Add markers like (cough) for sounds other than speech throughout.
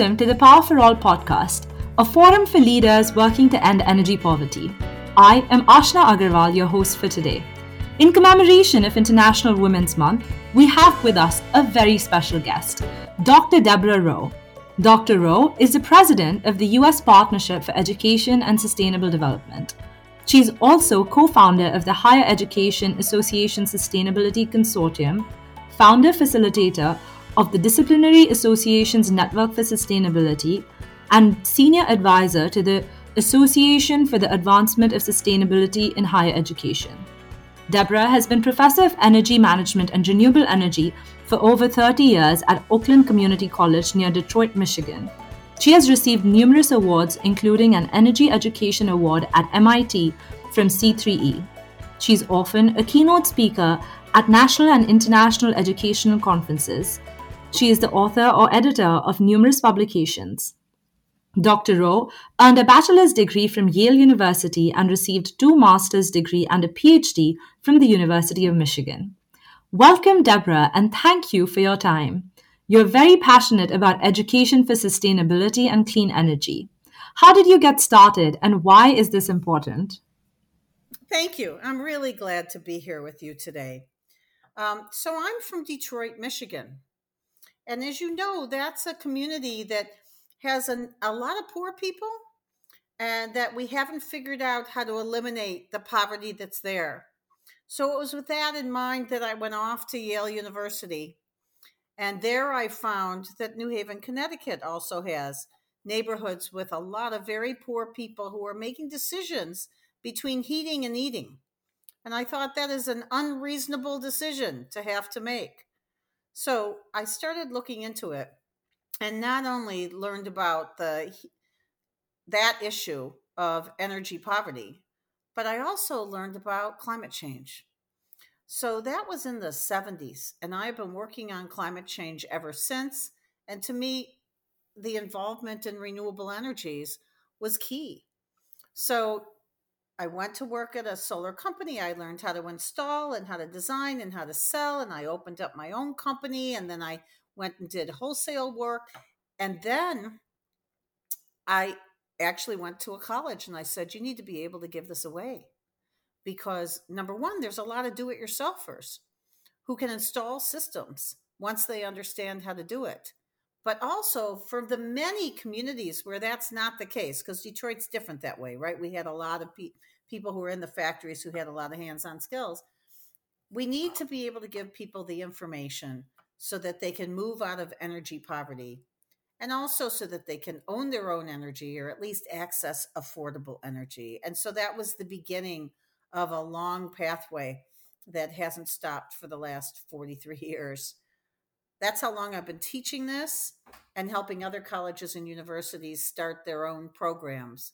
Welcome to the Power for All podcast, a forum for leaders working to end energy poverty. I am Ashna Agarwal, your host for today. In commemoration of International Women's Month, we have with us a very special guest, Dr. Deborah Rowe. Dr. Rowe is the president of the U.S. Partnership for Education and Sustainable Development. She's also co founder of the Higher Education Association Sustainability Consortium, founder facilitator of the Disciplinary Associations Network for Sustainability and senior advisor to the Association for the Advancement of Sustainability in Higher Education. Deborah has been professor of energy management and renewable energy for over 30 years at Oakland Community College near Detroit, Michigan. She has received numerous awards, including an Energy Education Award at MIT from C3E. She's often a keynote speaker at national and international educational conferences she is the author or editor of numerous publications. Dr. Rowe earned a bachelor's degree from Yale University and received two master's degree and a PhD from the University of Michigan. Welcome, Deborah, and thank you for your time. You're very passionate about education for sustainability and clean energy. How did you get started and why is this important? Thank you. I'm really glad to be here with you today. Um, so, I'm from Detroit, Michigan. And as you know, that's a community that has an, a lot of poor people and that we haven't figured out how to eliminate the poverty that's there. So it was with that in mind that I went off to Yale University. And there I found that New Haven, Connecticut also has neighborhoods with a lot of very poor people who are making decisions between heating and eating. And I thought that is an unreasonable decision to have to make. So I started looking into it and not only learned about the that issue of energy poverty, but I also learned about climate change. So that was in the 70s, and I've been working on climate change ever since. And to me, the involvement in renewable energies was key. So I went to work at a solar company. I learned how to install and how to design and how to sell. And I opened up my own company. And then I went and did wholesale work. And then I actually went to a college and I said, you need to be able to give this away. Because number one, there's a lot of do it yourselfers who can install systems once they understand how to do it. But also for the many communities where that's not the case, because Detroit's different that way, right? We had a lot of people people who were in the factories who had a lot of hands-on skills. We need to be able to give people the information so that they can move out of energy poverty and also so that they can own their own energy or at least access affordable energy. And so that was the beginning of a long pathway that hasn't stopped for the last 43 (laughs) years that's how long I've been teaching this and helping other colleges and universities start their own programs.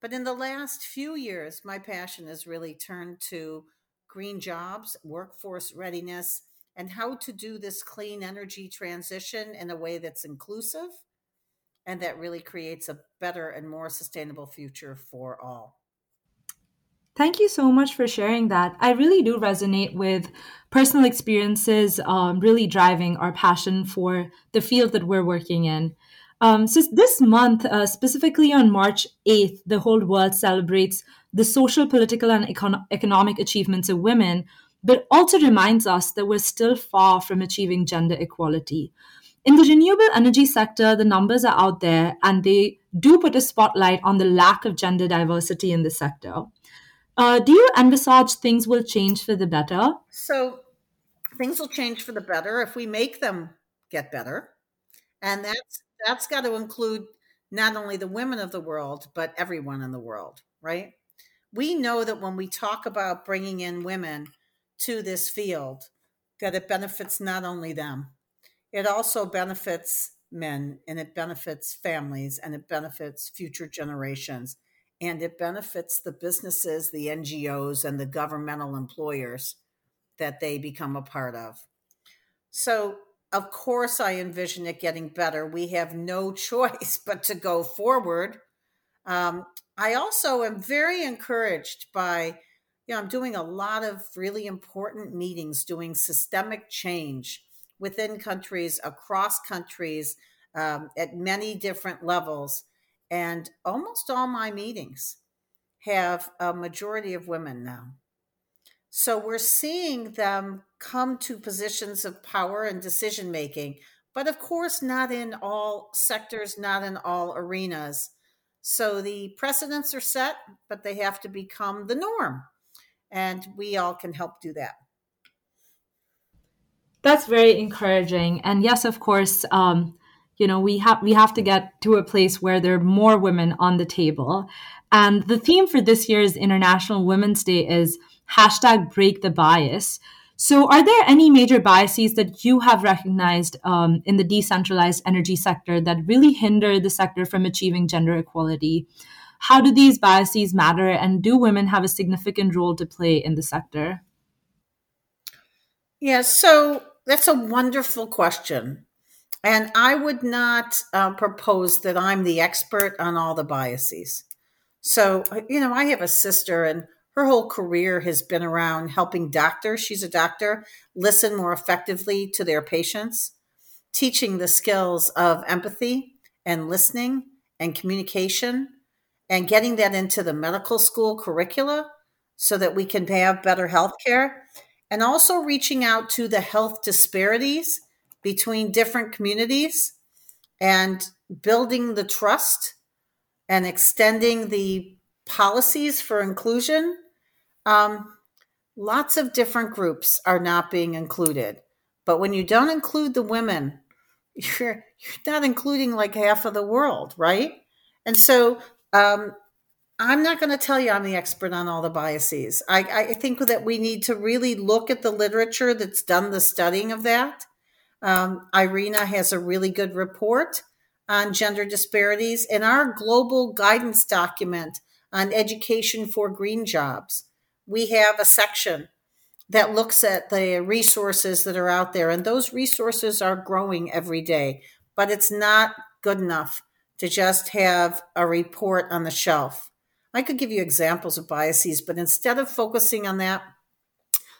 But in the last few years, my passion has really turned to green jobs, workforce readiness, and how to do this clean energy transition in a way that's inclusive and that really creates a better and more sustainable future for all. Thank you so much for sharing that. I really do resonate with personal experiences um, really driving our passion for the field that we're working in. Um, so this month, uh, specifically on March 8th, the whole world celebrates the social, political, and econ- economic achievements of women, but also reminds us that we're still far from achieving gender equality. In the renewable energy sector, the numbers are out there and they do put a spotlight on the lack of gender diversity in the sector. Uh, do you envisage things will change for the better? So, things will change for the better if we make them get better. And that's that's got to include not only the women of the world, but everyone in the world, right? We know that when we talk about bringing in women to this field, that it benefits not only them, it also benefits men and it benefits families and it benefits future generations and it benefits the businesses, the NGOs, and the governmental employers that they become a part of. So of course, I envision it getting better. We have no (laughs) choice but to go forward. Um, I also am very encouraged by, you know, I'm doing a lot of really important meetings doing systemic change within countries, across countries, um, at many different levels. And almost all my meetings have a majority of women now. So we're seeing them come to positions of power and decision making, but of course, not in all sectors, not in all arenas. So the precedents are set, but they have to become the norm. And we all can help do that. That's very encouraging. And yes, of course, um, you know we have we have to get to a place where there are more women on the table. And the theme for this year's international women's day is hashtag break the bias. So are there any major biases that you have recognized um, in the decentralized energy sector that really hinder the sector from achieving gender equality? How do these biases matter and do women have a significant role to play in the sector? Yeah so that's a wonderful question and I would not uh, propose that I'm the expert on all the biases. So, you know, I have a sister, and her whole career has been around helping doctors, she's a doctor, listen more effectively to their patients, teaching the skills of empathy and listening and communication, and getting that into the medical school curricula so that we can have better health care, and also reaching out to the health disparities between different communities and building the trust and extending the policies for inclusion. Um, lots of different groups are not being included. But when you don't include the women, (laughs) you're you're not including like half of the world, right? And so um, I'm not going to tell you I'm the expert on all the biases. I, I think that we need to really look at the literature that's done the studying of that um, IRENA has a really good report on gender disparities. In our global guidance document on education for green jobs, we have a section that looks at the resources that are out there, and those resources are growing every day. But it's not good enough to just have a report on the shelf. I could give you examples of biases, but instead of focusing on that,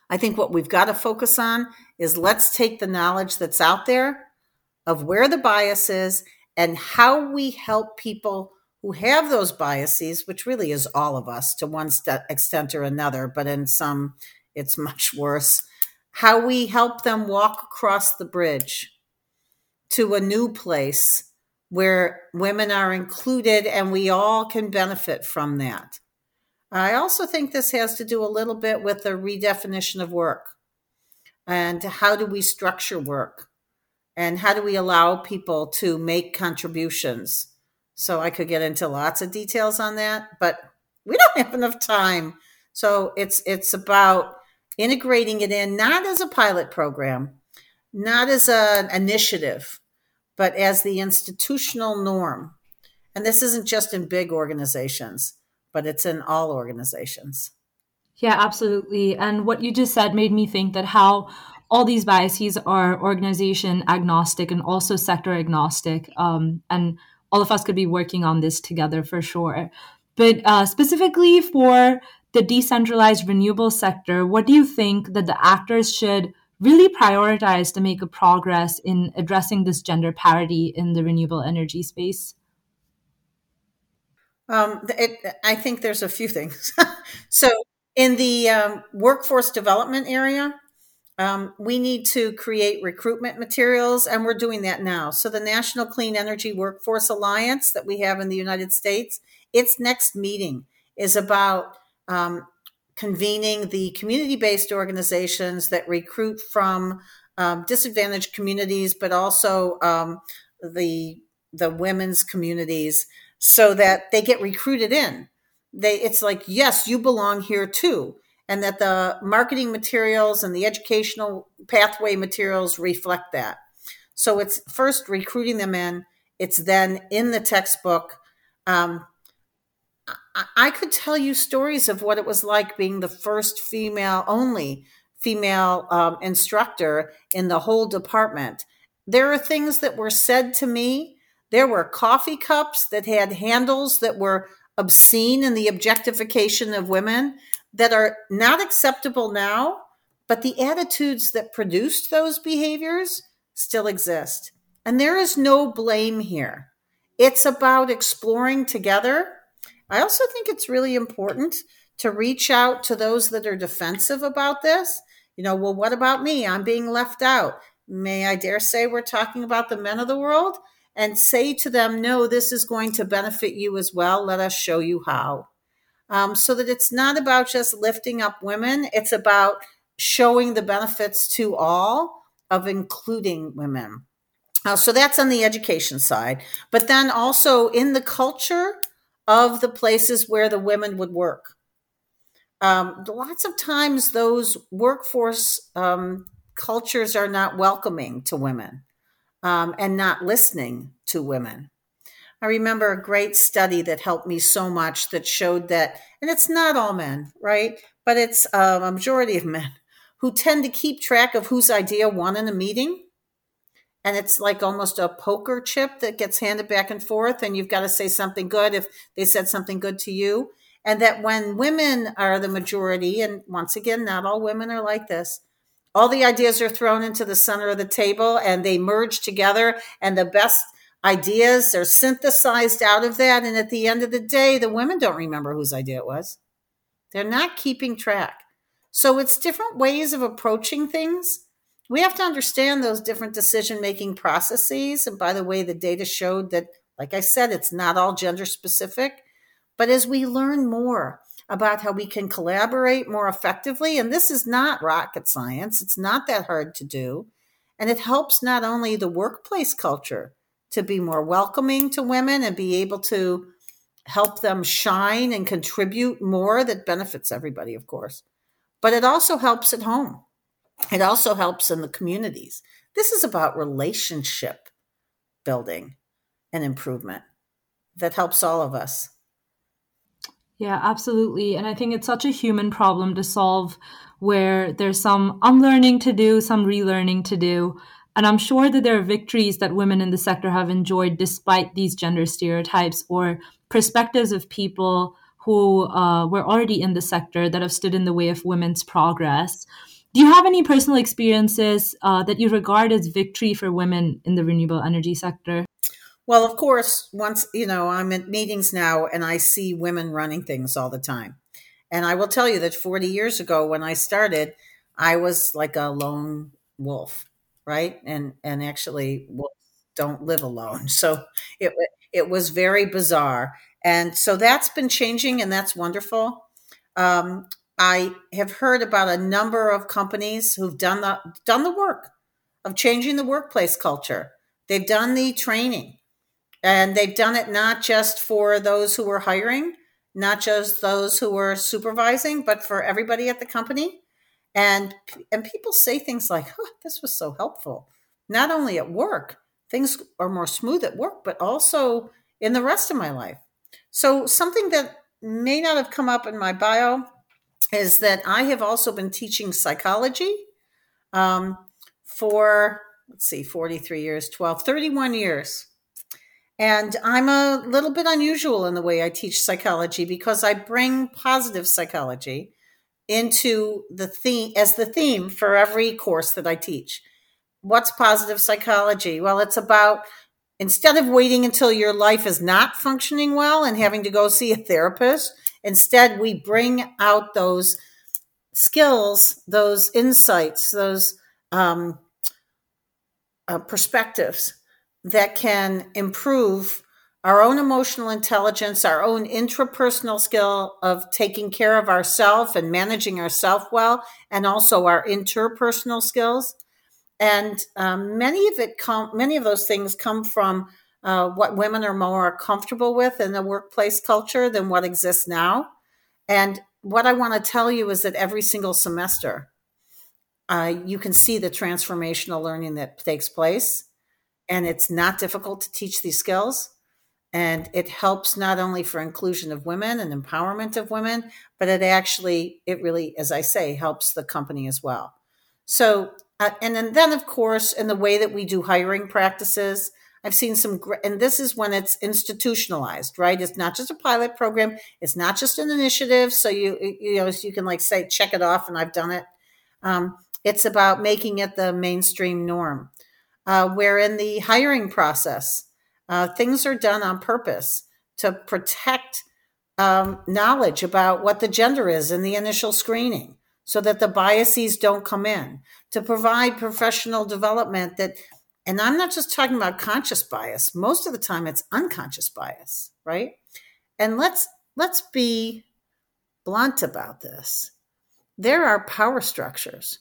I think what we've got to focus on is let's take the knowledge that's out there of where the bias is and how we help people who have those biases, which really is all of us to one extent or another, but in some it's (laughs) much worse, how we help them walk across the bridge to a new place where women are included and we all can benefit from that. I also think this has to do a little bit with the redefinition of work and how do we structure work and how do we allow people to make contributions. So I could get into lots of details on that, but we don't have enough time. So it's it's about integrating it in not as a pilot program, not as an initiative, but as the institutional norm. And this isn't just in big organizations but it's in all organizations. Yeah, absolutely. And what you just said made me think that how all these biases are organization agnostic and also sector agnostic. Um, and all of us could be working on this together for sure. But uh, specifically for the decentralized renewable sector, what do you think that the actors should really prioritize to make a progress in addressing this gender parity in the renewable energy space? Um, it, I think there's a few things. (laughs) so, in the um, workforce development area, um, we need to create recruitment materials, and we're doing that now. So, the National Clean Energy Workforce Alliance that we have in the United States, its next meeting is about um, convening the community based organizations that recruit from um, disadvantaged communities, but also um, the the women's communities so that they get recruited in. They it's like, yes, you belong here too. And that the marketing materials and the educational pathway materials reflect that. So it's first recruiting them in, it's then in the textbook. Um, I, could tell you stories of what it was like being the first female only female um, instructor in the whole department. There are things that were said to me there were coffee cups that had handles that were obscene in the objectification of women that are not acceptable now, but the attitudes that produced those behaviors still exist. And there is no blame here. It's about exploring together. I also think it's really important to reach out to those that are defensive about this. You know, well, what about me? I'm being left out. May I dare say we're talking about the men of the world? And say to them, no, this is going to benefit you as well. Let us show you how. Um, so that it's not about just lifting up women, it's about showing the benefits to all of including women. Uh, so that's on the education side. But then also in the culture of the places where the women would work. Um, lots of times, those workforce um, cultures are not welcoming to women um, and not listening to women. I remember a great study that helped me so much that showed that, and it's not all men, right? But it's um, a majority of (laughs) men who tend to keep track of whose idea won in a meeting. And it's like almost a poker chip that gets handed back and forth, and you've got to say something good if they said something good to you. And that when women are the majority, and once again, not all women are like this, all the ideas are thrown into the center of the table and they merge together, and the best ideas are synthesized out of that. And at the end of the day, the women don't remember whose idea it was. They're not keeping track. So it's different ways of approaching things. We have to understand those different decision making processes. And by the way, the data showed that, like I said, it's not all gender specific. But as we learn more about how we can collaborate more effectively, and this is not rocket science, it's not that hard to do. And it helps not only the workplace culture to be more welcoming to women and be able to help them shine and contribute more that benefits everybody, of course but it also helps at home. It also helps in the communities. This is about relationship building and improvement that helps all of us. Yeah, absolutely. And I think it's such a human problem to solve where there's some unlearning to do, some relearning to do. And I'm sure that there are victories that women in the sector have enjoyed despite these gender stereotypes or perspectives of people who uh, were already in the sector that have stood in the way of women's progress. Do you have any personal experiences uh, that you regard as victory for women in the renewable energy sector? Well, of course, once, you know, I'm at meetings now and I see women running things all the time. And I will tell you that 40 years ago when I started, I was like a lone wolf, right? And and actually wolves don't live alone. (laughs) So it it was very bizarre. And so that's been changing, and that's wonderful. Um, I have heard about a number of companies who've done the done the work of changing the workplace culture. They've done the training, and they've done it not just for those who were hiring, not just those who were supervising, but for everybody at the company. And and people say things like, oh, "This was so helpful." Not only at work, things are more smooth at work, but also in the rest of my life. So, something that may not have come up in my bio is that I have also been teaching psychology um, for, let's see, 43 years, 12, 31 years. And I'm a little bit unusual in the way I teach psychology because I bring positive psychology into the theme as the theme for every course that I teach. What's positive psychology? Well, it's about instead of waiting until your life is not functioning well and having to go see a therapist, instead we bring out those skills, those insights, those um, uh, perspectives that can improve our own emotional intelligence, our own intrapersonal skill of taking care of ourselves and managing ourselves well, and also our interpersonal skills. And um, many of it come many of those things come from uh, what women are more comfortable with in the workplace culture than what exists now. And what i want to tell you is that every single semester uh, you can see the transformational learning that takes place and it's not difficult to teach these skills and it helps not only for inclusion of women and empowerment of women but it actually it really as i say helps the company as well so uh, and then, then, of course, in the way that we do hiring practices, I've seen some, and this is when it's institutionalized, right? It's not just a pilot program. It's not just an initiative. So you, you know, you can like say, check it off and I've done it. Um, it's about making it the mainstream norm. Uh, where in the hiring process, uh, things are done on purpose to protect um, knowledge about what the gender is in the initial screening so that the biases don't come in, to provide professional development that, and I'm not just talking about conscious bias, most of the time it's unconscious bias, right? And let's let's be blunt about this. There are power structures,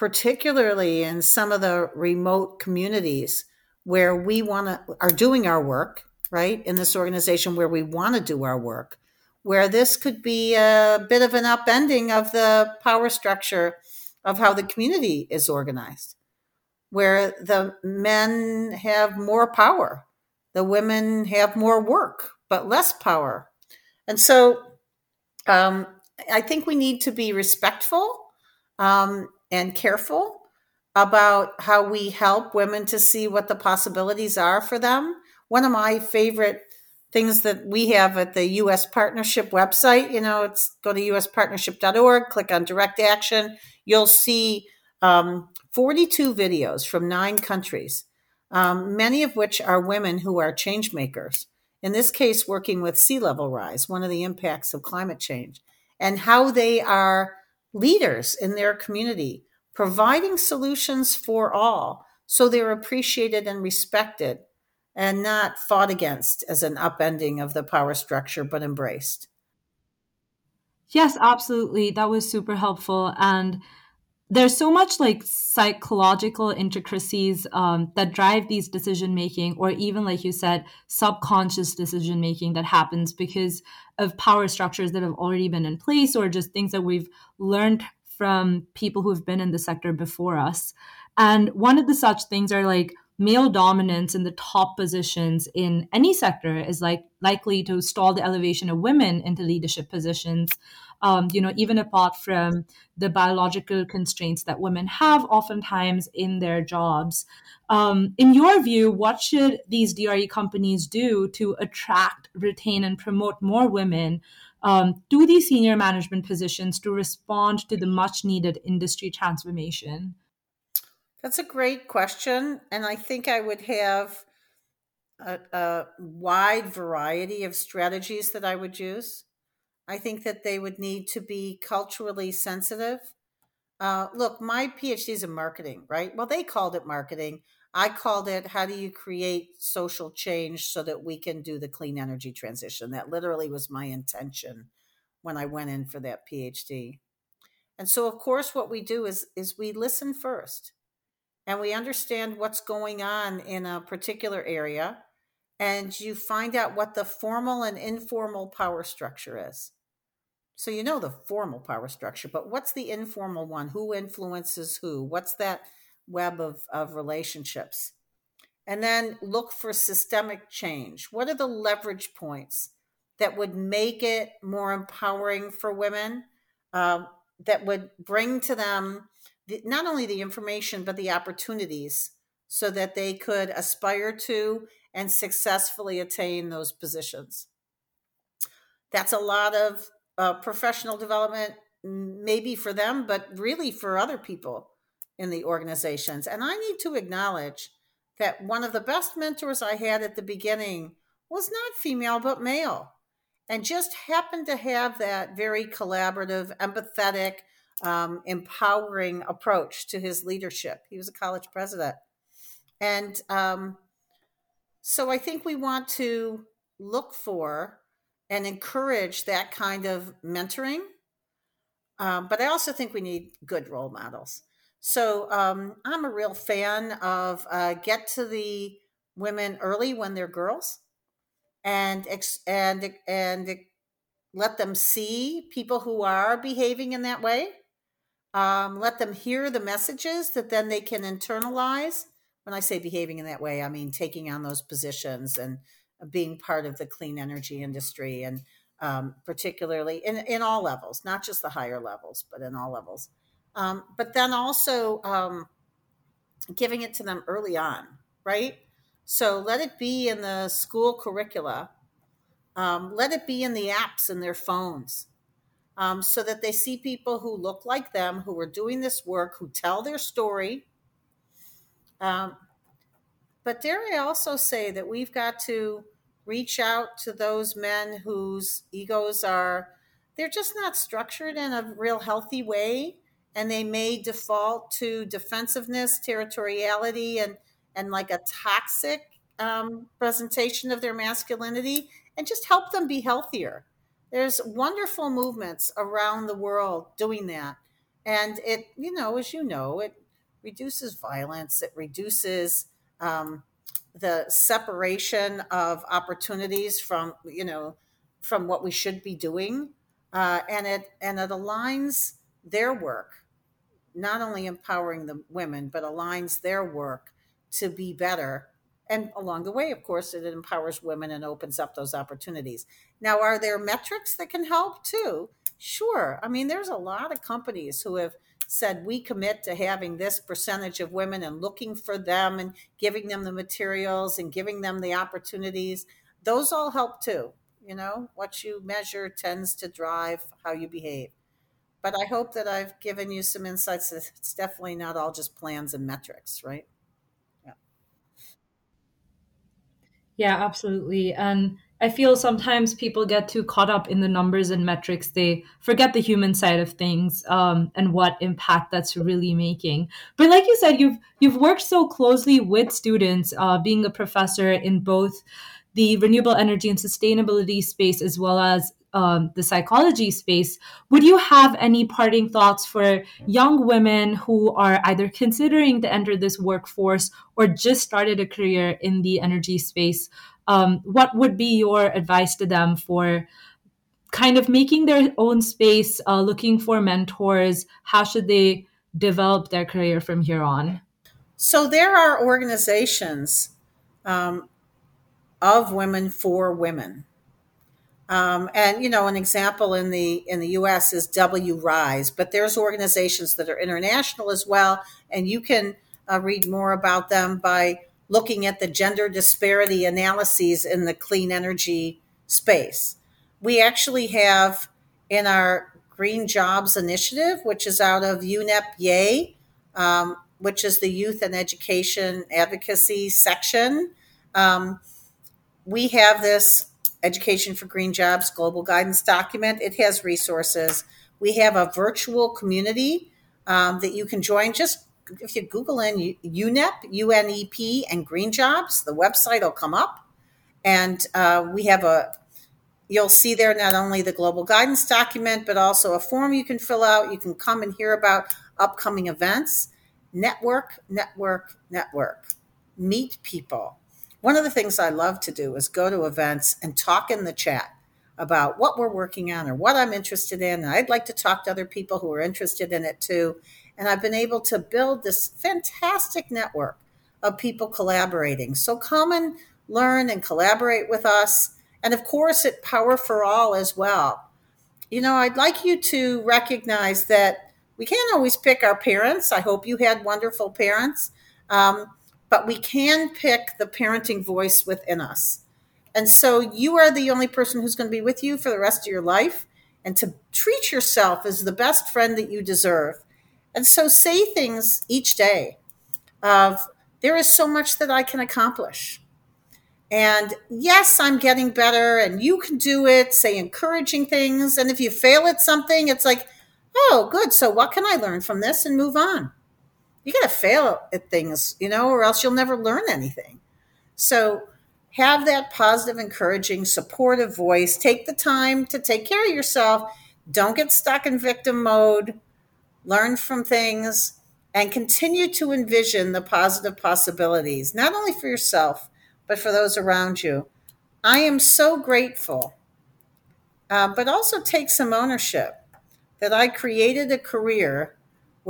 particularly in some of the remote communities where we want to are doing our work, right? In this organization where we want to do our work, where this could be a bit of an upending of the power structure of how the community is organized, where the men have more power, the women have more work, but less power. And so um, I think we need to be respectful um, and careful about how we help women to see what the possibilities are for them. One of my favorite things that we have at the US Partnership website, you know, it's go to uspartnership.org, click on direct action. You'll see um, 42 videos from nine countries, um, many of which are women who are change makers. In this case, working with sea level rise, one of the impacts of climate change, and how they are leaders in their community, providing solutions for all so they're appreciated and respected and not fought against as an upending of the power structure, but embraced. Yes, absolutely. That was super helpful. And there's so much like psychological intricacies um, that drive these decision making, or even, like you said, subconscious decision making that happens because of power structures that have already been in place, or just things that we've learned from people who have been in the sector before us. And one of the such things are like male dominance in the top positions in any sector is like likely to stall the elevation of women into leadership positions um, you know even apart from the biological constraints that women have oftentimes in their jobs um, in your view what should these DRE companies do to attract retain and promote more women um, to these senior management positions to respond to the much needed industry transformation that's a great question. And I think I would have a, a, wide variety of strategies that I would use. I think that they would need to be culturally sensitive. Uh, look, my PhD is in marketing, right? Well, they called it marketing. I called it how do you create social change so that we can do the clean energy transition. That literally was my intention when I went in for that PhD. And so, of course, what we do is is we listen first and we understand what's going on in a particular area and you find out what the formal and informal power structure is. So you know the formal power structure, but what's the informal one? Who influences who? What's that web of, of relationships? And then look for systemic change. What are the leverage points that would make it more empowering for women, uh, that would bring to them the, not only the information but the opportunities so that they could aspire to and successfully attain those positions that's a lot of uh, professional development maybe for them but really for other people in the organizations and i need to acknowledge that one of the best mentors i had at the beginning was not female but male and just happened to have that very collaborative empathetic um, empowering approach to his leadership. He was a college president. And um, so I think we want to look for and encourage that kind of mentoring. Um, but I also think we need good role models. So um, I'm a real fan of uh, get to the women early when they're girls, and and and let them see people who are behaving in that way um, let them hear the messages that then they can internalize. When I say behaving in that way, I mean taking on those positions and being part of the clean energy industry, and um, particularly in, in all levels, not just the higher levels, but in all levels. Um, but then also um, giving it to them early on, right? So let it be in the school curricula. Um, let it be in the apps in their phones um, so that they see people who look like them, who are doing this work, who tell their story. But dare I also say that we've got to reach out to those men whose egos are they're just not structured in a real healthy way and they may default to defensiveness territoriality and and like a toxic um, presentation of their masculinity and just help them be healthier. There's wonderful movements around the world doing that. And it you know as you know it reduces violence it reduces um, the separation of opportunities from you know from what we should be doing uh, and it and it aligns their work not only empowering the women but aligns their work to be better. And along the way of course it empowers women and opens up those opportunities. Now are there metrics that can help too? Sure. I mean there's a lot of companies who have said we commit to having this percentage of women and looking for them and giving them the materials and giving them the opportunities. Those all help too you know? What you measure tends to drive how you behave. But i hope that i've given you some insights it's definitely not all just plans and metrics right? Yeah. Yeah absolutely. And I feel sometimes people get too caught up in the numbers and metrics. They forget the human side of things um, and what impact that's really making. But like you said, you've you've worked so closely with students, uh, being a professor in both the renewable energy and sustainability space as well as um, the psychology space. Would you have any parting thoughts for young women who are either considering to enter this workforce or just started a career in the energy space? um, what would be your advice to them for kind of making their own space, uh, looking for mentors? How should they develop their career from here on? So there are organizations um, of women for women. Um, and you know, an example in the in the U.S. is WRISE, but there's organizations that are international as well, and you can uh, read more about them by looking at the gender disparity analyses in the clean energy space. We actually have in our Green Jobs Initiative, which is out of UNEP YEA, um, which is the Youth and Education Advocacy section. Um, we have this Education for Green Jobs global guidance document. It has resources. We have a virtual community um, that you can join. Just if you Google in UNEP, UNEP, and Green Jobs, the website will come up. And uh, we have a, you'll see there not only the global guidance document, but also a form you can fill out. You can come and hear about upcoming events. Network, network, network. Meet people. One of the things I love to do is go to events and talk in the chat about what we're working on or what I'm interested in. And I'd like to talk to other people who are interested in it too. And I've been able to build this fantastic network of people collaborating. So come and learn and collaborate with us. And of course, at Power for All as well. You know, I'd like you to recognize that we can't always pick our parents. I hope you had wonderful parents. Um, but we can pick the parenting voice within us. And so you are the only person who's going to be with you for the rest of your life. And to treat yourself as the best friend that you deserve and so say things each day of there is so much that I can accomplish. And yes, I'm getting better and you can do it. Say encouraging things. And if you fail at something, it's like, oh, good. So what can I learn from this and move on? You got to fail at things, you know, or else you'll never learn anything. So have that positive, encouraging, supportive voice. Take the time to take care of yourself. Don't get stuck in victim mode learn from things, and continue to envision the positive possibilities, not only for yourself, but for those around you. I am so grateful, uh, but also take some ownership that I created a career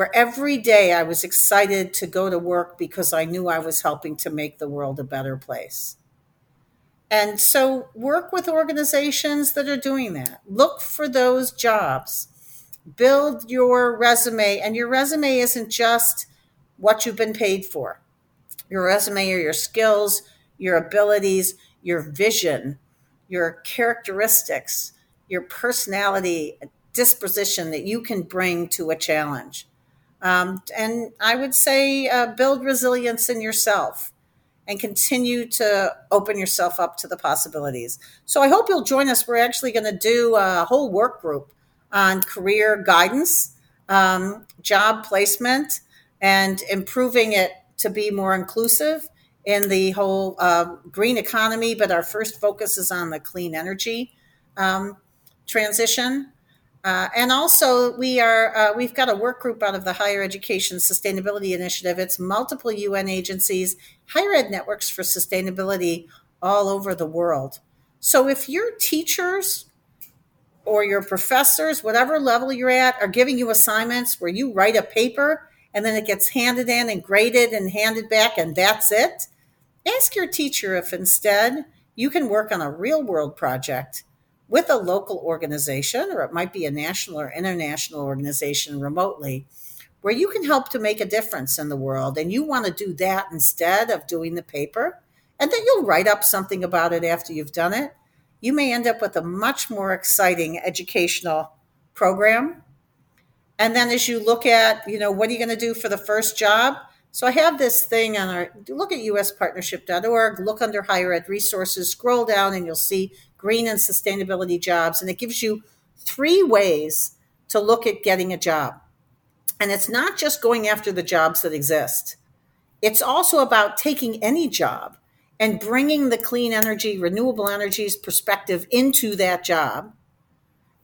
where every day I was excited to go to work because I knew I was helping to make the world a better place. And so work with organizations that are doing that. Look for those jobs build your resume and your resume isn't just what you've been paid for your resume are your skills your abilities your vision your characteristics your personality disposition that you can bring to a challenge um, and i would say uh, build resilience in yourself and continue to open yourself up to the possibilities. So I hope you'll join us. We're actually going to do a whole work group on career guidance, um, job placement, and improving it to be more inclusive in the whole uh, green economy. But our first focus is on the clean energy um, transition. Uh, and also, we are uh, we've got a work group out of the Higher Education Sustainability Initiative. It's multiple UN agencies, higher ed networks for sustainability all over the world. So, if your teachers or your professors, whatever level you're at, are giving you assignments where you write a paper and then it gets handed in and graded and handed back, and that's it, ask your teacher if instead you can work on a real world project with a local organization, or it might be a national or international organization remotely, where you can help to make a difference in the world. And you want to do that instead of doing the paper. And then you'll write up something about it after you've done it. You may end up with a much more exciting educational program. And then as you look at, you know, what are you going to do for the first job? So I have this thing on our look at uspartnership.org, look under higher ed resources, scroll down, and you'll see green and sustainability jobs. And it gives you three ways to look at getting a job. And it's not just going after the jobs that exist, it's also about taking any job and bringing the clean energy, renewable energies perspective into that job.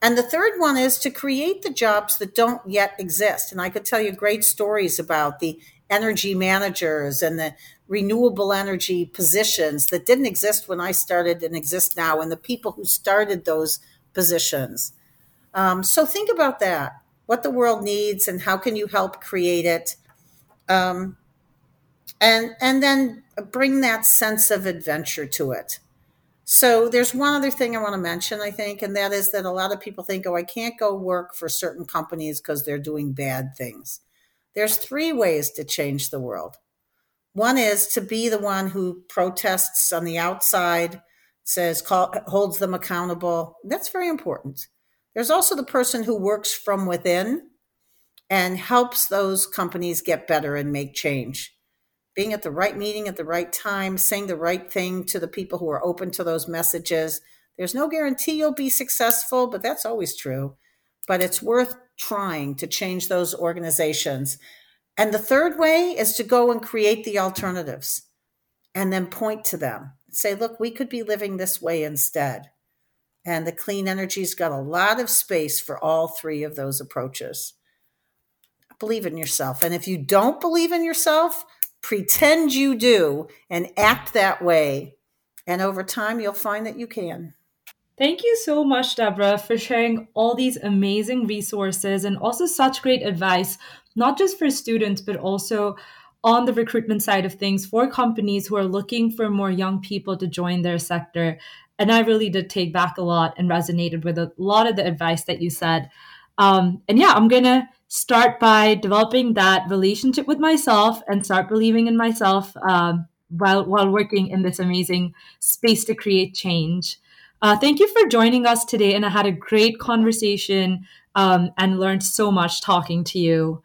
And the third one is to create the jobs that don't yet exist. And I could tell you great stories about the energy managers and the renewable energy positions that didn't exist when I started and exist now, and the people who started those positions. Um, so think about that what the world needs and how can you help create it? Um, and and then bring that sense of adventure to it. So there's one other thing i want to mention i think and that is that a lot of people think oh i can't go work for certain companies because they're doing bad things. There's three ways to change the world one is to be the one who protests on the outside, says, call, holds them accountable. That's very important. There's also the person who works from within and helps those companies get better and make change. Being at the right meeting at the right time, saying the right thing to the people who are open to those messages. There's no guarantee you'll be successful, but that's always true. But it's worth trying to change those organizations. And the third way is to go and create the alternatives and then point to them. Say, look, we could be living this way instead. And the clean energy's got a lot of space for all three of those approaches. Believe in yourself. And if you don't believe in yourself, pretend you do and act that way. And over time, you'll find that you can. Thank you so much, Deborah, for sharing all these amazing resources and also such great advice, not just for students, but also on the recruitment side of things for companies who are looking for more young people to join their sector. And I really did take back a lot and resonated with a lot of the advice that you said. Um, and yeah, I'm going to start by developing that relationship with myself and start believing in myself um, while, while working in this amazing space to create change. Uh, thank you for joining us today, and I had a great conversation um, and learned so much talking to you.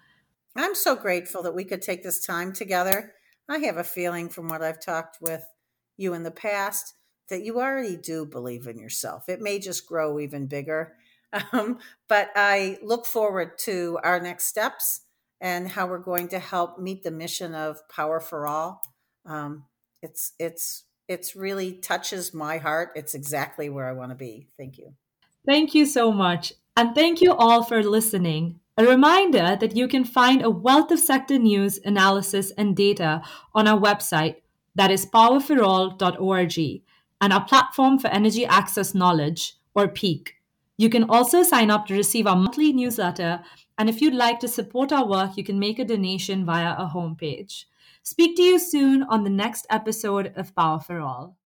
I'm so grateful that we could take this time together. I have a feeling from what I've talked with you in the past that you already do believe in yourself. It may just grow even bigger. (laughs) Um, but I look forward to our next steps and how we're going to help meet the mission of Power for All. Um, it's it's it's really touches my heart. It's exactly where I want to be. Thank you. Thank you so much. And thank you all for listening. A reminder that you can find a wealth of sector news, analysis, and data on our website, that is powerforall.org, and our platform for energy access knowledge, or PEAK. You can also sign up to receive our monthly newsletter, and if you'd like to support our work, you can make a donation via our homepage. Speak to you soon on the next episode of Power for All.